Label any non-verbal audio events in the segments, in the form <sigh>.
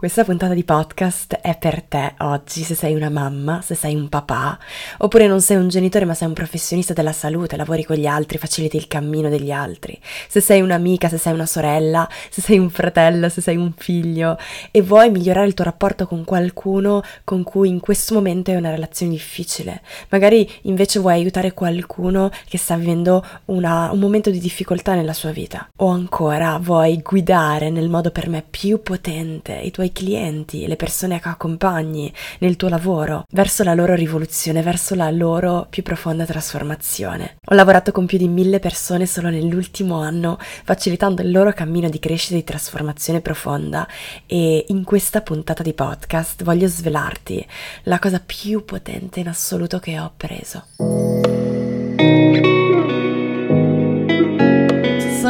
Questa puntata di podcast è per te oggi, se sei una mamma, se sei un papà, oppure non sei un genitore ma sei un professionista della salute, lavori con gli altri, faciliti il cammino degli altri, se sei un'amica, se sei una sorella, se sei un fratello, se sei un figlio e vuoi migliorare il tuo rapporto con qualcuno con cui in questo momento è una relazione difficile, magari invece vuoi aiutare qualcuno che sta vivendo una, un momento di difficoltà nella sua vita, o ancora vuoi guidare nel modo per me più potente i tuoi tuoi clienti, le persone che accompagni nel tuo lavoro, verso la loro rivoluzione, verso la loro più profonda trasformazione. Ho lavorato con più di mille persone solo nell'ultimo anno, facilitando il loro cammino di crescita e di trasformazione profonda e in questa puntata di podcast voglio svelarti la cosa più potente in assoluto che ho appreso.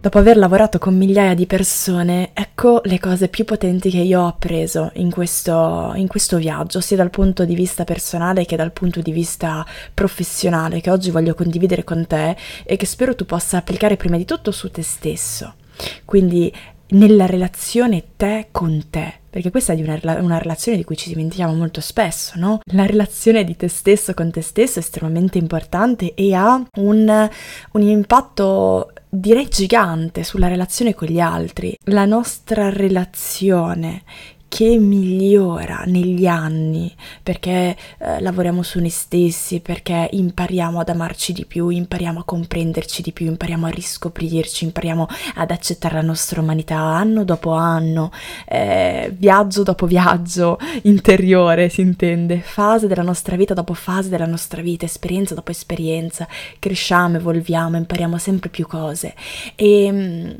Dopo aver lavorato con migliaia di persone, ecco le cose più potenti che io ho appreso in questo, in questo, viaggio, sia dal punto di vista personale che dal punto di vista professionale, che oggi voglio condividere con te e che spero tu possa applicare prima di tutto su te stesso. Quindi nella relazione te con te, perché questa è una, una, relazione di cui ci dimentichiamo molto spesso, no? La relazione di te stesso con te stesso è estremamente importante e ha un, un impatto direi gigante sulla relazione con gli altri. La nostra relazione che migliora negli anni perché eh, lavoriamo su noi stessi, perché impariamo ad amarci di più, impariamo a comprenderci di più, impariamo a riscoprirci, impariamo ad accettare la nostra umanità anno dopo anno, eh, viaggio dopo viaggio interiore, si intende, fase della nostra vita dopo fase della nostra vita, esperienza dopo esperienza, cresciamo, evolviamo, impariamo sempre più cose. E mm,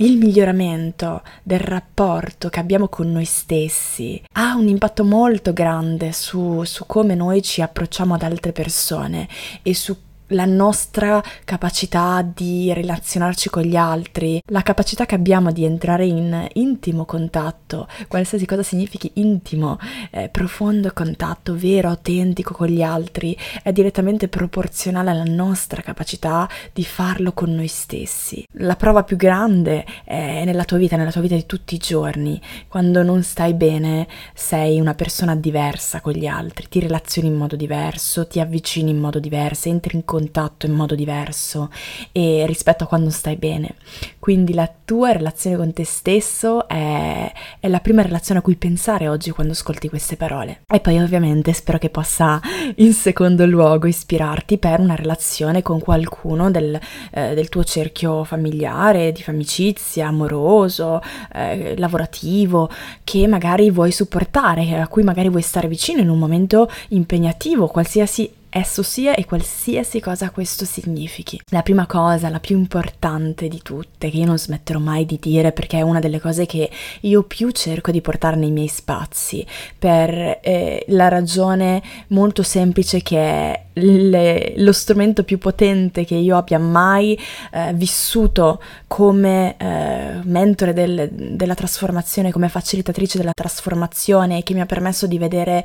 il miglioramento del rapporto che abbiamo con noi stessi ha un impatto molto grande su, su come noi ci approcciamo ad altre persone e su la nostra capacità di relazionarci con gli altri, la capacità che abbiamo di entrare in intimo contatto, qualsiasi cosa significhi intimo, eh, profondo contatto, vero, autentico con gli altri, è direttamente proporzionale alla nostra capacità di farlo con noi stessi. La prova più grande è nella tua vita, nella tua vita di tutti i giorni, quando non stai bene, sei una persona diversa con gli altri, ti relazioni in modo diverso, ti avvicini in modo diverso, entri in contatto contatto in modo diverso e rispetto a quando stai bene. Quindi la tua relazione con te stesso è, è la prima relazione a cui pensare oggi quando ascolti queste parole. E poi ovviamente spero che possa in secondo luogo ispirarti per una relazione con qualcuno del, eh, del tuo cerchio familiare, di amicizia, amoroso, eh, lavorativo, che magari vuoi supportare, a cui magari vuoi stare vicino in un momento impegnativo, qualsiasi esso sia e qualsiasi cosa questo significhi. La prima cosa, la più importante di tutte, che io non smetterò mai di dire perché è una delle cose che io più cerco di portare nei miei spazi, per eh, la ragione molto semplice che è le, lo strumento più potente che io abbia mai eh, vissuto come eh, mentore del, della trasformazione, come facilitatrice della trasformazione e che mi ha permesso di vedere eh,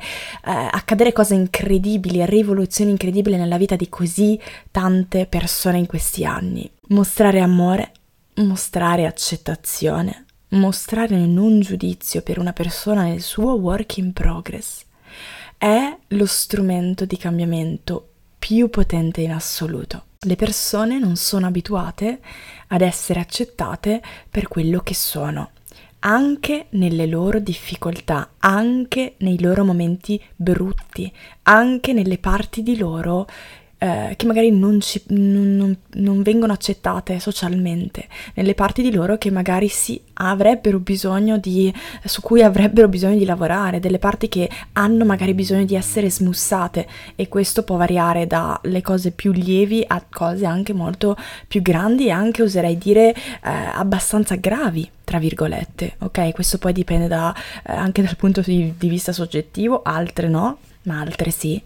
accadere cose incredibili, rivoluzioni incredibili nella vita di così tante persone in questi anni. Mostrare amore, mostrare accettazione, mostrare non giudizio per una persona nel suo work in progress è lo strumento di cambiamento più potente in assoluto. Le persone non sono abituate ad essere accettate per quello che sono, anche nelle loro difficoltà, anche nei loro momenti brutti, anche nelle parti di loro eh, che magari non, ci, non, non, vengono accettate socialmente, nelle parti di loro che magari sì avrebbero bisogno di, su cui avrebbero bisogno di lavorare, delle parti che hanno magari bisogno di essere smussate e questo può variare dalle cose più lievi a cose anche molto più grandi e anche oserei dire eh, abbastanza gravi tra virgolette, ok? Questo poi dipende da, eh, anche dal punto di, di vista soggettivo, altre no, ma altre sì.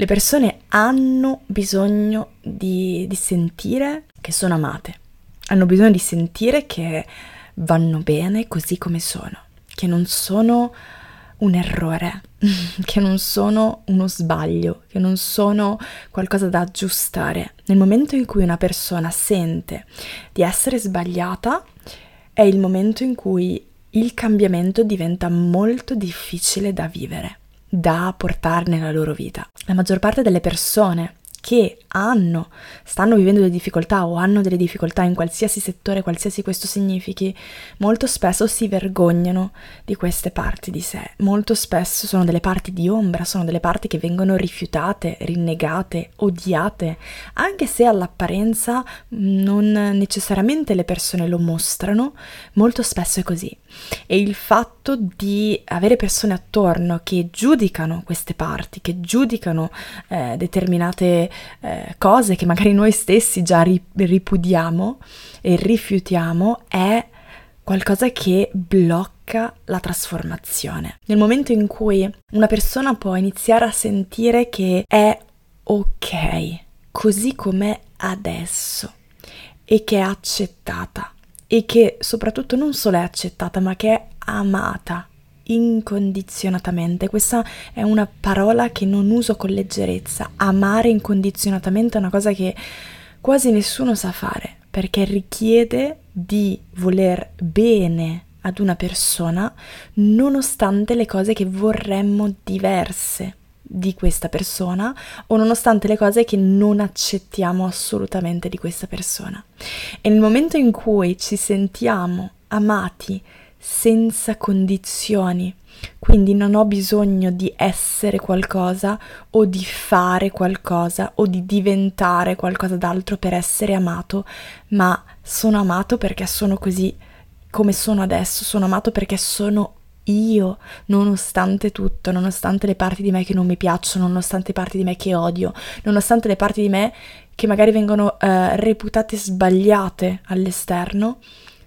Le persone hanno bisogno di, di sentire che sono amate, hanno bisogno di sentire che vanno bene così come sono. che non sono un errore, <laughs> che non sono uno sbaglio, che non sono qualcosa da aggiustare. Nel momento in cui una persona sente di essere sbagliata, è il momento in cui il cambiamento diventa molto difficile da vivere, da portare nella loro vita. La maggior parte delle persone che hanno, stanno vivendo delle difficoltà o hanno delle difficoltà in qualsiasi settore, qualsiasi questo significhi, molto spesso si vergognano di queste parti di sé. Molto spesso sono delle parti di ombra, sono delle parti che vengono rifiutate, rinnegate, odiate, anche se all'apparenza non necessariamente le persone lo mostrano, molto spesso è così. E il fatto di avere persone attorno che giudicano queste parti, che giudicano eh, determinate eh, cose che magari noi stessi già ri- ripudiamo e rifiutiamo, è qualcosa che blocca la trasformazione. Nel momento in cui una persona può iniziare a sentire che è ok, così com'è adesso e che è accettata e che soprattutto non solo è accettata, ma che è amata incondizionatamente. Questa è una parola che non uso con leggerezza. Amare incondizionatamente è una cosa che quasi nessuno sa fare, perché richiede di voler bene ad una persona nonostante le cose che vorremmo diverse di questa persona o nonostante le cose che non accettiamo assolutamente di questa persona. E nel momento in cui ci sentiamo amati senza condizioni, quindi non ho bisogno di essere qualcosa o di fare qualcosa o di diventare qualcosa d'altro per essere amato, ma sono amato perché sono così come sono adesso, sono amato perché sono io, nonostante tutto, nonostante le parti di me che non mi piacciono, nonostante le parti di me che odio, nonostante le parti di me che magari vengono eh, reputate sbagliate all'esterno,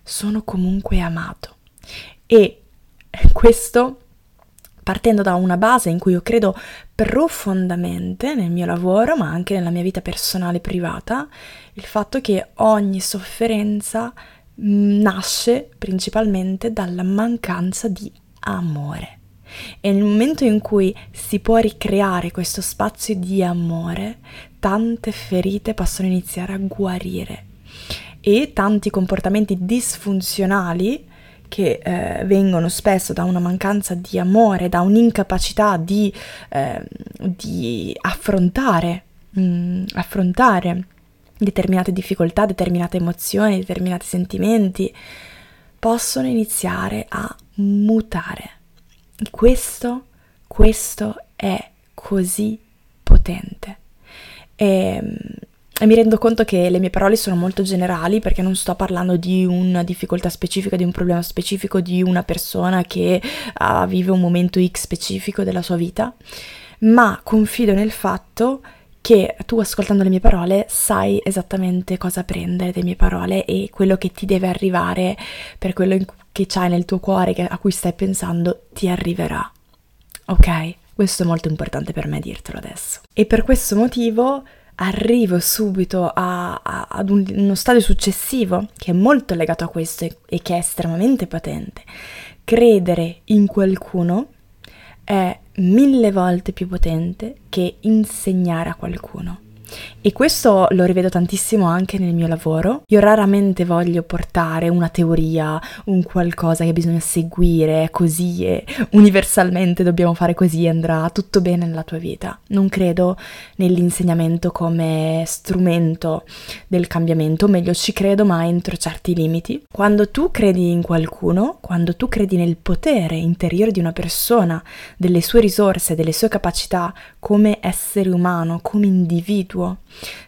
sono comunque amato. E questo partendo da una base in cui io credo profondamente nel mio lavoro, ma anche nella mia vita personale e privata, il fatto che ogni sofferenza mm, nasce principalmente dalla mancanza di amore. E nel momento in cui si può ricreare questo spazio di amore, tante ferite possono iniziare a guarire e tanti comportamenti disfunzionali che eh, vengono spesso da una mancanza di amore, da un'incapacità di, eh, di affrontare, mh, mm, affrontare determinate difficoltà, determinate emozioni, determinati sentimenti, possono iniziare a mutare. Questo, questo è così potente. E, ehm, e mi rendo conto che le mie parole sono molto generali perché non sto parlando di una difficoltà specifica, di un problema specifico, di una persona che uh, vive un momento X specifico della sua vita, ma confido nel fatto che tu ascoltando le mie parole sai esattamente cosa prendere delle mie parole e quello che ti deve arrivare per quello che c'hai nel tuo cuore, a cui stai pensando, ti arriverà. Ok? Questo è molto importante per me dirtelo adesso. E per questo motivo arrivo subito a, a, ad un, uno stadio successivo che è molto legato a questo e, e che è estremamente potente. Credere in qualcuno è mille volte più potente che insegnare a qualcuno. E questo lo rivedo tantissimo anche nel mio lavoro. Io raramente voglio portare una teoria, un qualcosa che bisogna seguire così e universalmente dobbiamo fare così e andrà tutto bene nella tua vita. Non credo nell'insegnamento come strumento del cambiamento, o meglio ci credo ma entro certi limiti. Quando tu credi in qualcuno, quando tu credi nel potere interiore di una persona, delle sue risorse, delle sue capacità come essere umano, come individuo, tuo.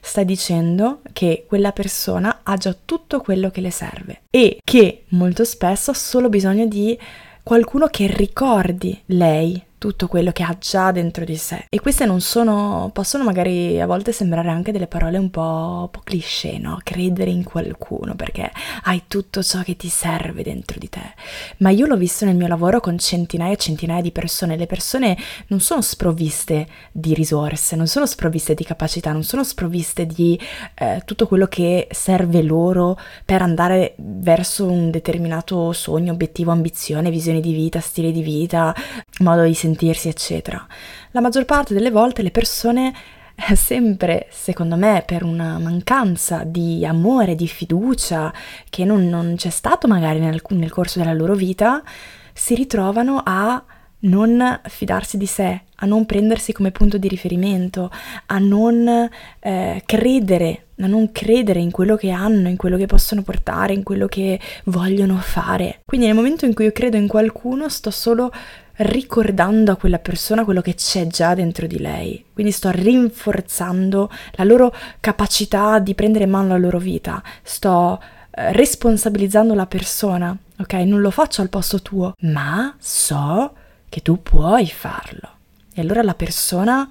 Sta dicendo che quella persona ha già tutto quello che le serve e che molto spesso ha solo bisogno di qualcuno che ricordi lei tutto quello che ha già dentro di sé. E queste non sono, possono magari a volte sembrare anche delle parole un po', un po cliché, no? Credere in qualcuno perché hai tutto ciò che ti serve dentro di te. Ma io l'ho visto nel mio lavoro con centinaia e centinaia di persone. Le persone non sono sprovviste di risorse, non sono sprovviste di capacità, non sono sprovviste di eh, tutto quello che serve loro per andare verso un determinato sogno, obiettivo, ambizione, visione di vita, stile di vita, modo di sentirsi, eccetera. La maggior parte delle volte le persone eh, sempre, secondo me, per una mancanza di amore, di fiducia che non, non c'è stato magari nel, nel, corso della loro vita, si ritrovano a non fidarsi di sé, a non prendersi come punto di riferimento, a non eh, credere, a non credere in quello che hanno, in quello che possono portare, in quello che vogliono fare. Quindi nel momento in cui io credo in qualcuno sto solo ricordando a quella persona quello che c'è già dentro di lei. Quindi sto rinforzando la loro capacità di prendere in mano la loro vita, sto eh, responsabilizzando la persona, ok? Non lo faccio al posto tuo, ma so che tu puoi farlo. E allora la persona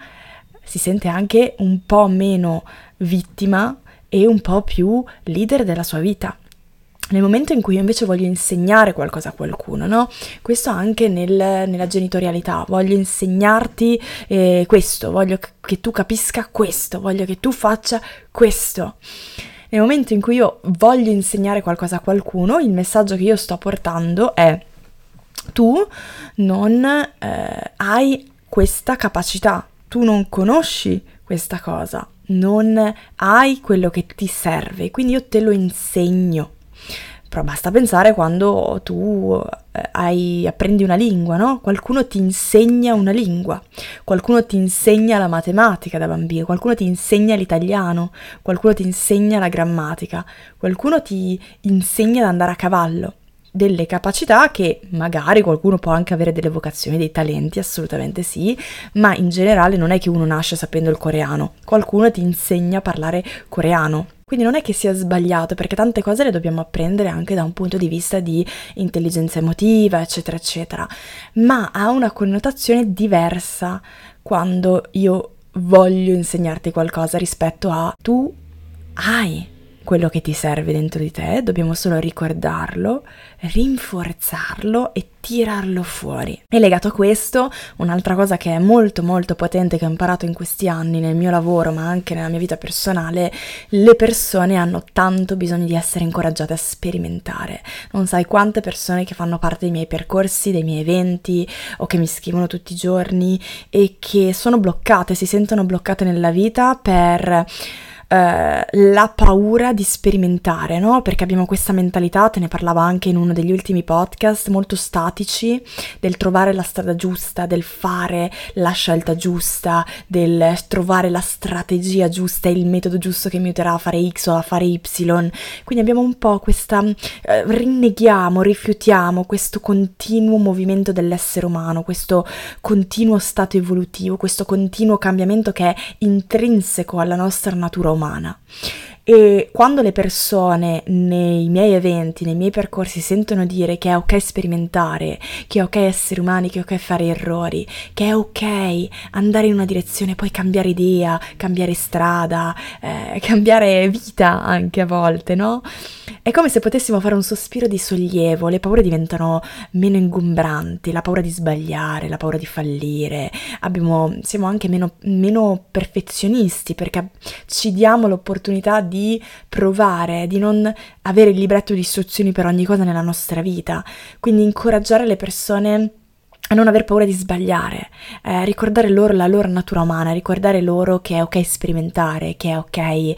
si sente anche un po' meno vittima e un po' più leader della sua vita nel momento in cui io invece voglio insegnare qualcosa a qualcuno, no? Questo anche nel, nella genitorialità, voglio insegnarti eh, questo, voglio che tu capisca questo, voglio che tu faccia questo. Nel momento in cui io voglio insegnare qualcosa a qualcuno, il messaggio che io sto portando è tu non eh, hai questa capacità, tu non conosci questa cosa, non hai quello che ti serve, quindi io te lo insegno. Però basta pensare quando tu eh, hai, apprendi una lingua, no? Qualcuno ti insegna una lingua, qualcuno ti insegna la matematica da bambino, qualcuno ti insegna l'italiano, qualcuno ti insegna la grammatica, qualcuno ti insegna ad andare a cavallo delle capacità che magari qualcuno può anche avere delle vocazioni, dei talenti, assolutamente sì, ma in generale non è che uno nasce sapendo il coreano, qualcuno ti insegna a parlare coreano. Quindi non è che sia sbagliato, perché tante cose le dobbiamo apprendere anche da un punto di vista di intelligenza emotiva, eccetera, eccetera, ma ha una connotazione diversa quando io voglio insegnarti qualcosa rispetto a tu hai quello che ti serve dentro di te, dobbiamo solo ricordarlo, rinforzarlo e tirarlo fuori. E legato a questo, un'altra cosa che è molto molto potente che ho imparato in questi anni nel mio lavoro, ma anche nella mia vita personale, le persone hanno tanto bisogno di essere incoraggiate a sperimentare. Non sai quante persone che fanno parte dei miei percorsi, dei miei eventi o che mi scrivono tutti i giorni e che sono bloccate, si sentono bloccate nella vita per eh, la paura di sperimentare, no? Perché abbiamo questa mentalità, te ne parlava anche in uno degli ultimi podcast, molto statici, del trovare la strada giusta, del fare la scelta giusta, del trovare la strategia giusta, il metodo giusto che mi aiuterà a fare X o a fare Y. Quindi abbiamo un po' questa... Eh, rinneghiamo, rifiutiamo questo continuo movimento dell'essere umano, questo continuo stato evolutivo, questo continuo cambiamento che è intrinseco alla nostra natura umana umana. E quando le persone nei miei eventi, nei miei percorsi sentono dire che è ok sperimentare, che è ok essere umani, che è ok fare errori, che è ok andare in una direzione, poi cambiare idea, cambiare strada, eh, <laughs> cambiare vita anche a volte, no? È come se potessimo fare un sospiro di sollievo, le paure diventano meno ingombranti, la paura di sbagliare, la paura di fallire, abbiamo, siamo anche meno, meno perfezionisti perché ci diamo l'opportunità di provare, di non avere il libretto di istruzioni per ogni cosa nella nostra vita, quindi incoraggiare le persone a non aver paura di sbagliare, eh, ricordare loro la loro natura umana, ricordare loro che è ok sperimentare, che è ok eh,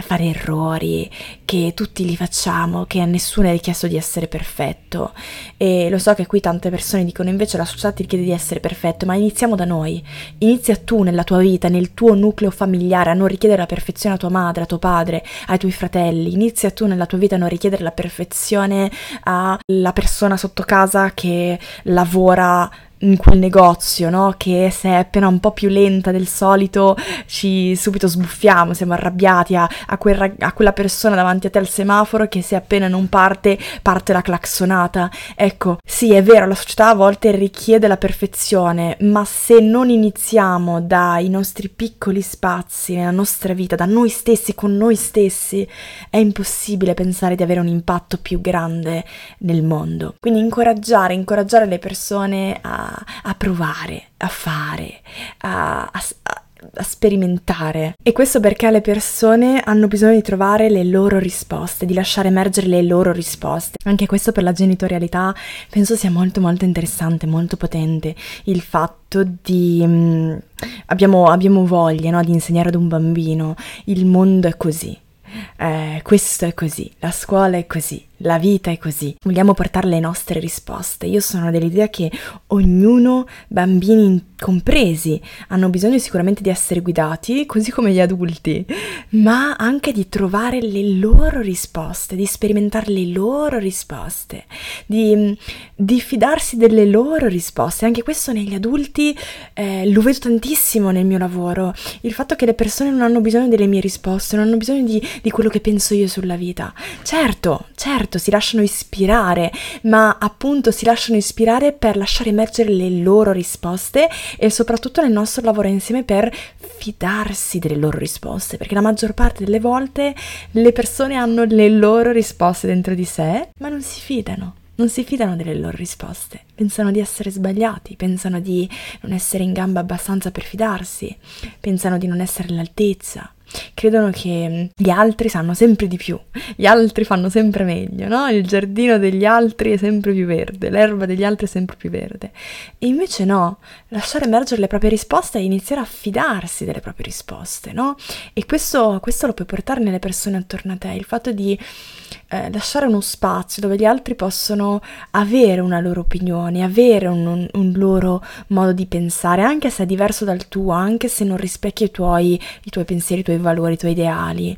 fare errori, che tutti li facciamo, che a nessuno è richiesto di essere perfetto. E lo so che qui tante persone dicono invece la società ti richiede di essere perfetto, ma iniziamo da noi. Inizia tu nella tua vita, nel tuo nucleo familiare, a non richiedere la perfezione a tua madre, a tuo padre, ai tuoi fratelli. Inizia tu nella tua vita a non richiedere la perfezione alla persona sotto casa che lavora あ。In quel negozio, no? Che se è appena un po' più lenta del solito ci subito sbuffiamo, siamo arrabbiati a, a, quel, a, quella persona davanti a te al semaforo che se appena non parte, parte la claxonata. Ecco, sì, è vero, la società a volte richiede la perfezione, ma se non iniziamo dai nostri piccoli spazi nella nostra vita, da noi stessi, con noi stessi, è impossibile pensare di avere un impatto più grande nel mondo. Quindi incoraggiare, incoraggiare le persone a a, provare, a fare, a, a, a sperimentare. E questo perché le persone hanno bisogno di trovare le loro risposte, di lasciare emergere le loro risposte. Anche questo per la genitorialità penso sia molto molto interessante, molto potente. Il fatto di... Mh, mm, abbiamo, abbiamo, voglia no, di insegnare ad un bambino, il mondo è così. Eh, questo è così, la scuola è così, la vita è così, vogliamo portare le nostre risposte. Io sono dell'idea che ognuno, bambini compresi, hanno bisogno sicuramente di essere guidati, così come gli adulti, ma anche di trovare le loro risposte, di sperimentare le loro risposte, di, di fidarsi delle loro risposte. Anche questo negli adulti eh, lo vedo tantissimo nel mio lavoro, il fatto che le persone non hanno bisogno delle mie risposte, non hanno bisogno di, di quello che penso io sulla vita. Certo, certo certo si lasciano ispirare, ma appunto si lasciano ispirare per lasciare emergere le loro risposte e soprattutto nel nostro lavoro insieme per fidarsi delle loro risposte, perché la maggior parte delle volte le persone hanno le loro risposte dentro di sé, ma non si fidano non si fidano delle loro risposte, pensano di essere sbagliati, pensano di non essere in gamba abbastanza per fidarsi, pensano di non essere all'altezza, credono che mm, gli altri sanno sempre di più, gli altri fanno sempre meglio, no? Il giardino degli altri è sempre più verde, l'erba degli altri è sempre più verde. E invece no, lasciare emergere le proprie risposte e iniziare a fidarsi delle proprie risposte, no? E questo, questo lo puoi portare nelle persone attorno a te, il fatto di eh, lasciare uno spazio dove gli altri possono avere una loro opinione, avere un, un, loro modo di pensare, anche se è diverso dal tuo, anche se non rispecchia i tuoi, i tuoi pensieri, i tuoi valori, i tuoi ideali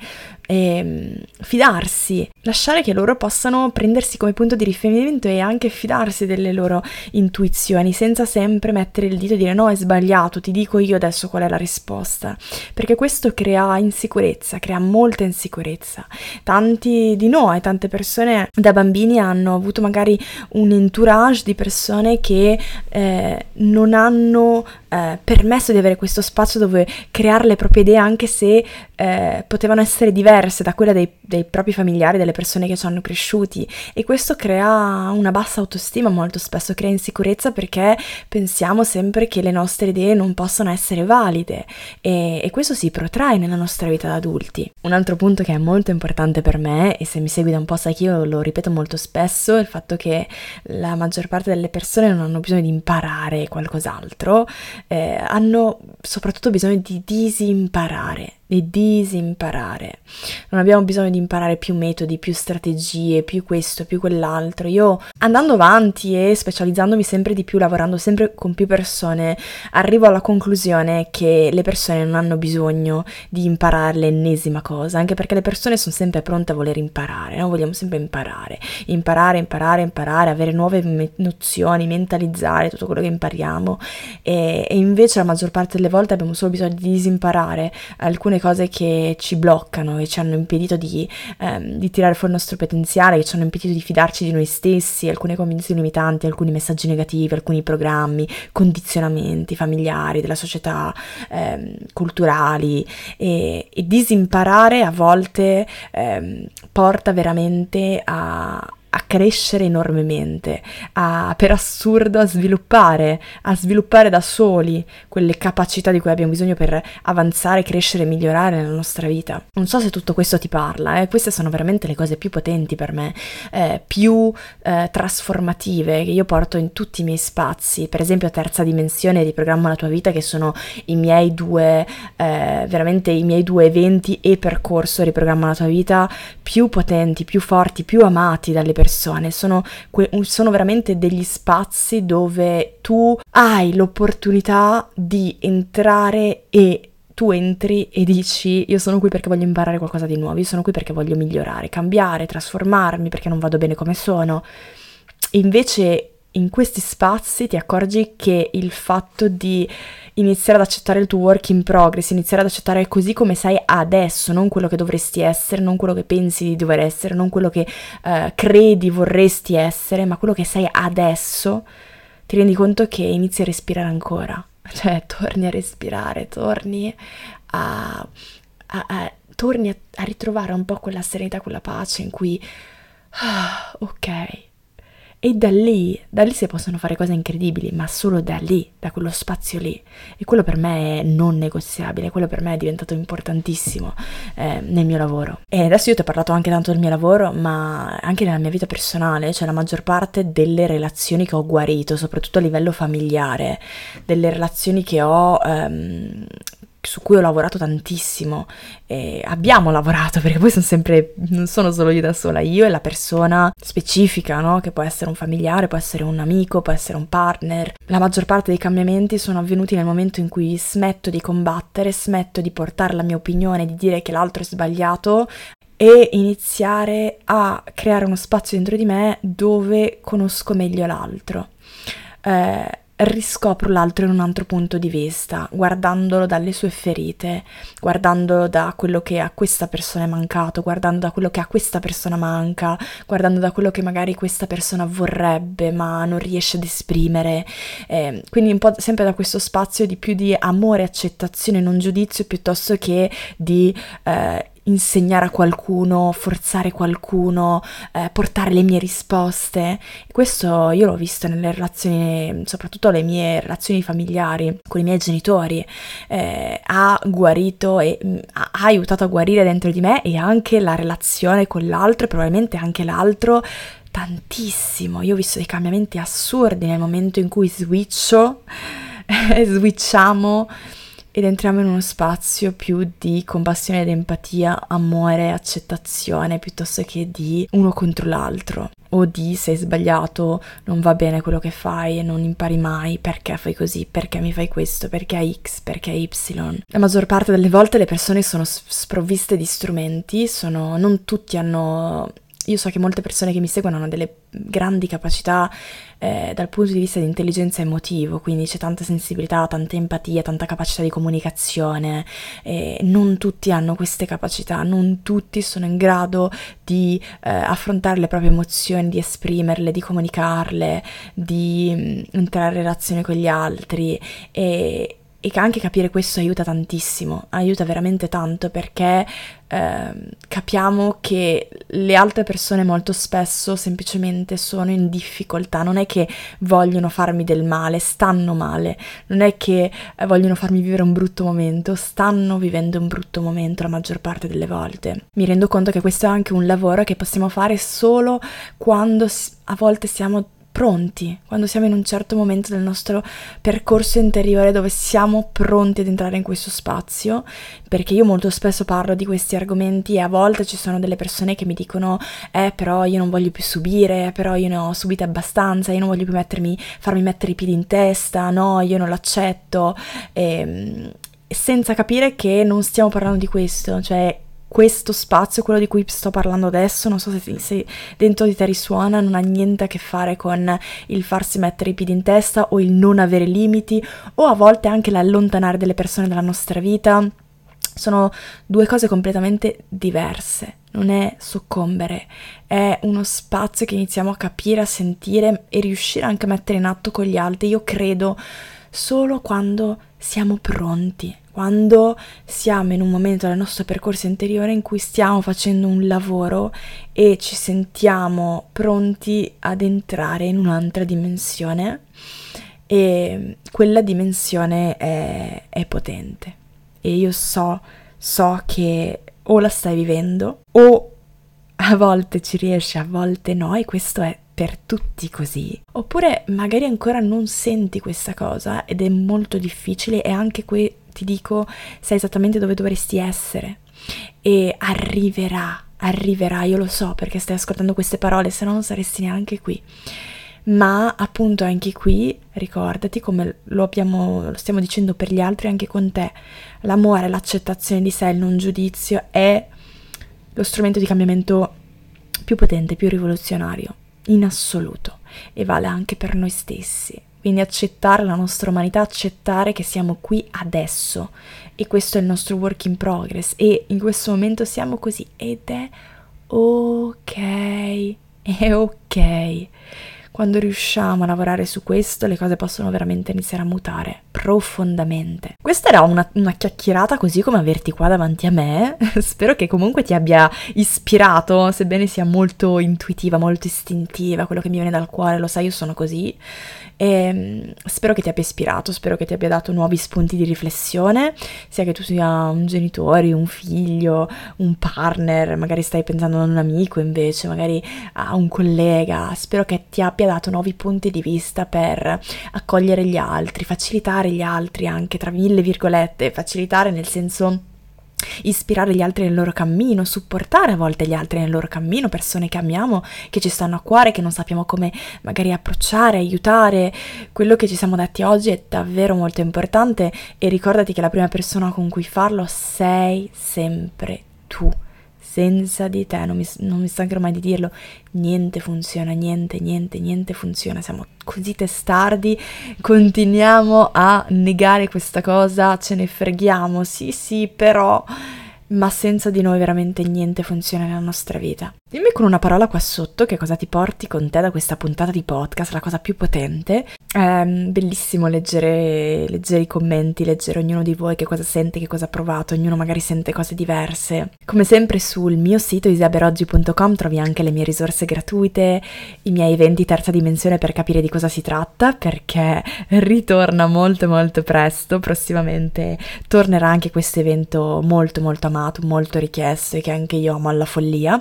e ehm, fidarsi, lasciare che loro possano prendersi come punto di riferimento e anche fidarsi delle loro intuizioni senza sempre mettere il dito e dire no è sbagliato, ti dico io adesso qual è la risposta, perché questo crea insicurezza, crea molta insicurezza. Tanti di noi, tante persone da bambini hanno avuto magari un entourage di persone che eh, non hanno eh, permesso di avere questo spazio dove creare le proprie idee anche se eh, potevano essere diverse da quelle dei, dei, propri familiari, delle persone che ci hanno cresciuti e questo crea una bassa autostima molto spesso, crea insicurezza perché pensiamo sempre che le nostre idee non possano essere valide e, e questo si protrae nella nostra vita da adulti. Un altro punto che è molto importante per me e se mi segui da un po' sai che io lo ripeto molto spesso è il fatto che la maggior parte delle persone non hanno bisogno di imparare qualcos'altro, eh, hanno soprattutto bisogno di disimparare di disimparare. Non abbiamo bisogno di imparare più metodi, più strategie, più questo, più quell'altro. Io andando avanti e specializzandomi sempre di più, lavorando sempre con più persone, arrivo alla conclusione che le persone non hanno bisogno di imparare l'ennesima cosa, anche perché le persone sono sempre pronte a voler imparare, no? vogliamo sempre imparare, imparare, imparare, imparare, avere nuove me- nozioni, mentalizzare tutto quello che impariamo e, e invece la maggior parte delle volte abbiamo solo bisogno di disimparare alcune cose che ci bloccano, che ci hanno impedito di, ehm, di, tirare fuori il nostro potenziale, che ci hanno impedito di fidarci di noi stessi, alcune convinzioni limitanti, alcuni messaggi negativi, alcuni programmi, condizionamenti familiari, della società, ehm, culturali. E, e, disimparare a volte ehm, porta veramente a a crescere enormemente, a, per assurdo a sviluppare, a sviluppare da soli quelle capacità di cui abbiamo bisogno per avanzare, crescere e migliorare nella nostra vita. Non so se tutto questo ti parla, eh? queste sono veramente le cose più potenti per me, eh, più eh, trasformative che io porto in tutti i miei spazi, per esempio a terza dimensione di programma La tua vita che sono i miei due, eh, veramente i miei due eventi e percorso di programma La tua vita più potenti, più forti, più amati dalle persone persone, sono, sono veramente degli spazi dove tu hai l'opportunità di entrare e tu entri e dici io sono qui perché voglio imparare qualcosa di nuovo, io sono qui perché voglio migliorare, cambiare, trasformarmi perché non vado bene come sono. Invece in questi spazi ti accorgi che il fatto di iniziare ad accettare il tuo work in progress, iniziare ad accettare così come sei adesso, non quello che dovresti essere, non quello che pensi di dover essere, non quello che uh, credi vorresti essere, ma quello che sei adesso, ti rendi conto che inizi a respirare ancora. <laughs> Cioè, torni a respirare, torni a, a, a torni a, ritrovare un po' quella serenità, quella pace in cui, ah, ok, e da lì, da lì si possono fare cose incredibili, ma solo da lì, da quello spazio lì. E quello per me è non negoziabile, quello per me è diventato importantissimo eh, nel mio lavoro. E adesso io ti ho parlato anche tanto del mio lavoro, ma anche nella mia vita personale, cioè la maggior parte delle relazioni che ho guarito, soprattutto a livello familiare, delle relazioni che ho ehm, su cui ho lavorato tantissimo. E abbiamo lavorato <laughs> perché poi sono sempre non sono solo io da sola io e la persona specifica no? che può essere un familiare può essere un amico può essere un partner. La maggior parte dei cambiamenti sono avvenuti nel momento in cui smetto di combattere smetto di portare la mia opinione di dire che l'altro è sbagliato e iniziare a creare uno spazio dentro di me dove conosco meglio l'altro. Eh, riscopro l'altro in un altro punto di vista, guardandolo dalle sue ferite, guardandolo da quello che a questa persona è mancato, guardando da quello che a questa persona manca, guardando da quello che magari questa persona vorrebbe ma non riesce ad esprimere. Eh, quindi un po' sempre da questo spazio di più di amore, accettazione, non giudizio, piuttosto che di eh, insegnare a qualcuno, forzare qualcuno, eh, portare le mie risposte. Questo io l'ho visto nelle relazioni, soprattutto le mie relazioni familiari con i miei genitori. Eh, ha guarito e mm, ha aiutato a guarire dentro di me e anche la relazione con l'altro e probabilmente anche l'altro tantissimo. Io ho visto dei cambiamenti assurdi nel momento in cui switcho, <laughs> switchiamo ed entriamo in uno spazio più di compassione ed empatia, amore, accettazione, piuttosto che di uno contro l'altro o di sei sbagliato, non va bene quello che fai e non impari mai, perché fai così, perché mi fai questo, perché X, perché Y. La maggior parte delle volte le persone sono sprovviste di strumenti, sono, non tutti hanno io so che molte persone che mi seguono hanno delle grandi capacità eh, dal punto di vista di intelligenza emotivo, quindi c'è tanta sensibilità, tanta empatia, tanta capacità di comunicazione. Eh, non tutti hanno queste capacità, non tutti sono in grado di eh, affrontare le proprie emozioni, di esprimerle, di comunicarle, di mm, entrare in relazione con gli altri e, e anche capire questo aiuta tantissimo, aiuta veramente tanto perché eh, capiamo che le altre persone molto spesso semplicemente sono in difficoltà, non è che vogliono farmi del male, stanno male, non è che eh, vogliono farmi vivere un brutto momento, stanno vivendo un brutto momento la maggior parte delle volte. Mi rendo conto che questo è anche un lavoro che possiamo fare solo quando a volte siamo pronti, quando siamo in un certo momento del nostro percorso interiore dove siamo pronti ad entrare in questo spazio, perché io molto spesso parlo di questi argomenti e a volte ci sono delle persone che mi dicono eh però io non voglio più subire, però io ne ho subite abbastanza, io non voglio più mettermi, farmi mettere i piedi in testa, no, io non l'accetto, e, ehm, senza capire che non stiamo parlando di questo, cioè questo spazio, quello di cui sto parlando adesso, non so se, se, dentro di te risuona, non ha niente a che fare con il farsi mettere i piedi in testa o il non avere limiti o a volte anche l'allontanare delle persone dalla nostra vita. Sono due cose completamente diverse, non è soccombere, è uno spazio che iniziamo a capire, a sentire e riuscire anche a mettere in atto con gli altri. Io credo solo quando siamo pronti, quando siamo in un momento del nostro percorso interiore in cui stiamo facendo un lavoro e ci sentiamo pronti ad entrare in un'altra dimensione e quella dimensione è, è potente e io so, so che o la stai vivendo o a volte ci riesci, a volte no e questo è per tutti così. Oppure magari ancora non senti questa cosa ed è molto difficile e anche qui ti dico sai esattamente dove dovresti essere e arriverà, arriverà, io lo so perché stai ascoltando queste parole, se no non saresti neanche qui. Ma appunto anche qui ricordati come lo, abbiamo, lo stiamo dicendo per gli altri anche con te, l'amore, l'accettazione di sé, il non giudizio è lo strumento di cambiamento più potente, più rivoluzionario in assoluto. e vale anche per noi stessi. Quindi accettare la nostra umanità, accettare che siamo qui adesso e questo è il nostro work in progress e in questo momento siamo così ed è ok, è ok. Quando riusciamo a lavorare su questo, le cose possono veramente iniziare a mutare profondamente. Questa era una, una chiacchierata così come averti qua davanti a me. <laughs> Spero che comunque ti abbia ispirato, sebbene sia molto intuitiva, molto istintiva, quello che mi viene dal cuore, lo sai, io sono così. E ehm, spero che ti abbia ispirato, spero che ti abbia dato nuovi spunti di riflessione, sia che tu sia un genitore, un figlio, un partner, magari stai pensando a un amico invece, magari a un collega. Spero che ti abbia dato nuovi punti di vista per accogliere gli altri, facilitare gli altri anche tra mille virgolette, facilitare nel senso ispirare gli altri nel loro cammino, supportare a volte gli altri nel loro cammino, persone che amiamo, che ci stanno a cuore, che non sappiamo come magari approcciare, aiutare. Quello che ci siamo detti oggi è davvero molto importante e ricordati che la prima persona con cui farlo sei sempre tu senza di te, non mi, non mi stancherò mai di dirlo, niente funziona, niente, niente, niente funziona, siamo così testardi, continuiamo a negare questa cosa, ce ne freghiamo, sì sì, però ma senza di noi veramente niente funziona nella nostra vita. Dimmi con una parola qua sotto che cosa ti porti con te da questa puntata di podcast, la cosa più potente. È bellissimo leggere, leggere, i commenti, leggere ognuno di voi che cosa sente, che cosa ha provato, ognuno magari sente cose diverse. Come sempre sul mio sito isaberoggi.com trovi anche le mie risorse gratuite, i miei eventi terza dimensione per capire di cosa si tratta, perché ritorna molto molto presto, prossimamente tornerà anche questo evento molto molto amato, molto richiesto e che anche io amo alla follia.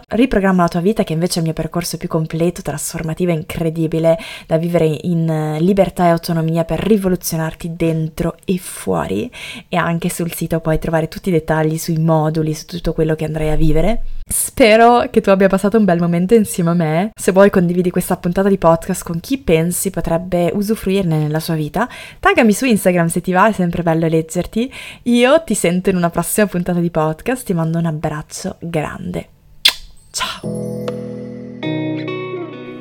Riprogramma la tua vita che invece è il mio percorso più completo, trasformativo e incredibile da vivere in eh, libertà e autonomia per rivoluzionarti dentro e fuori e anche sul sito puoi trovare tutti i dettagli sui moduli, su tutto quello che andrai a vivere. Spero che tu abbia passato un bel momento insieme a me. Se vuoi condividi questa puntata di podcast con chi pensi potrebbe usufruirne nella sua vita, taggami su Instagram se ti va, è sempre bello leggerti. Io ti sento in una prossima puntata di podcast, ti mando un abbraccio grande. 操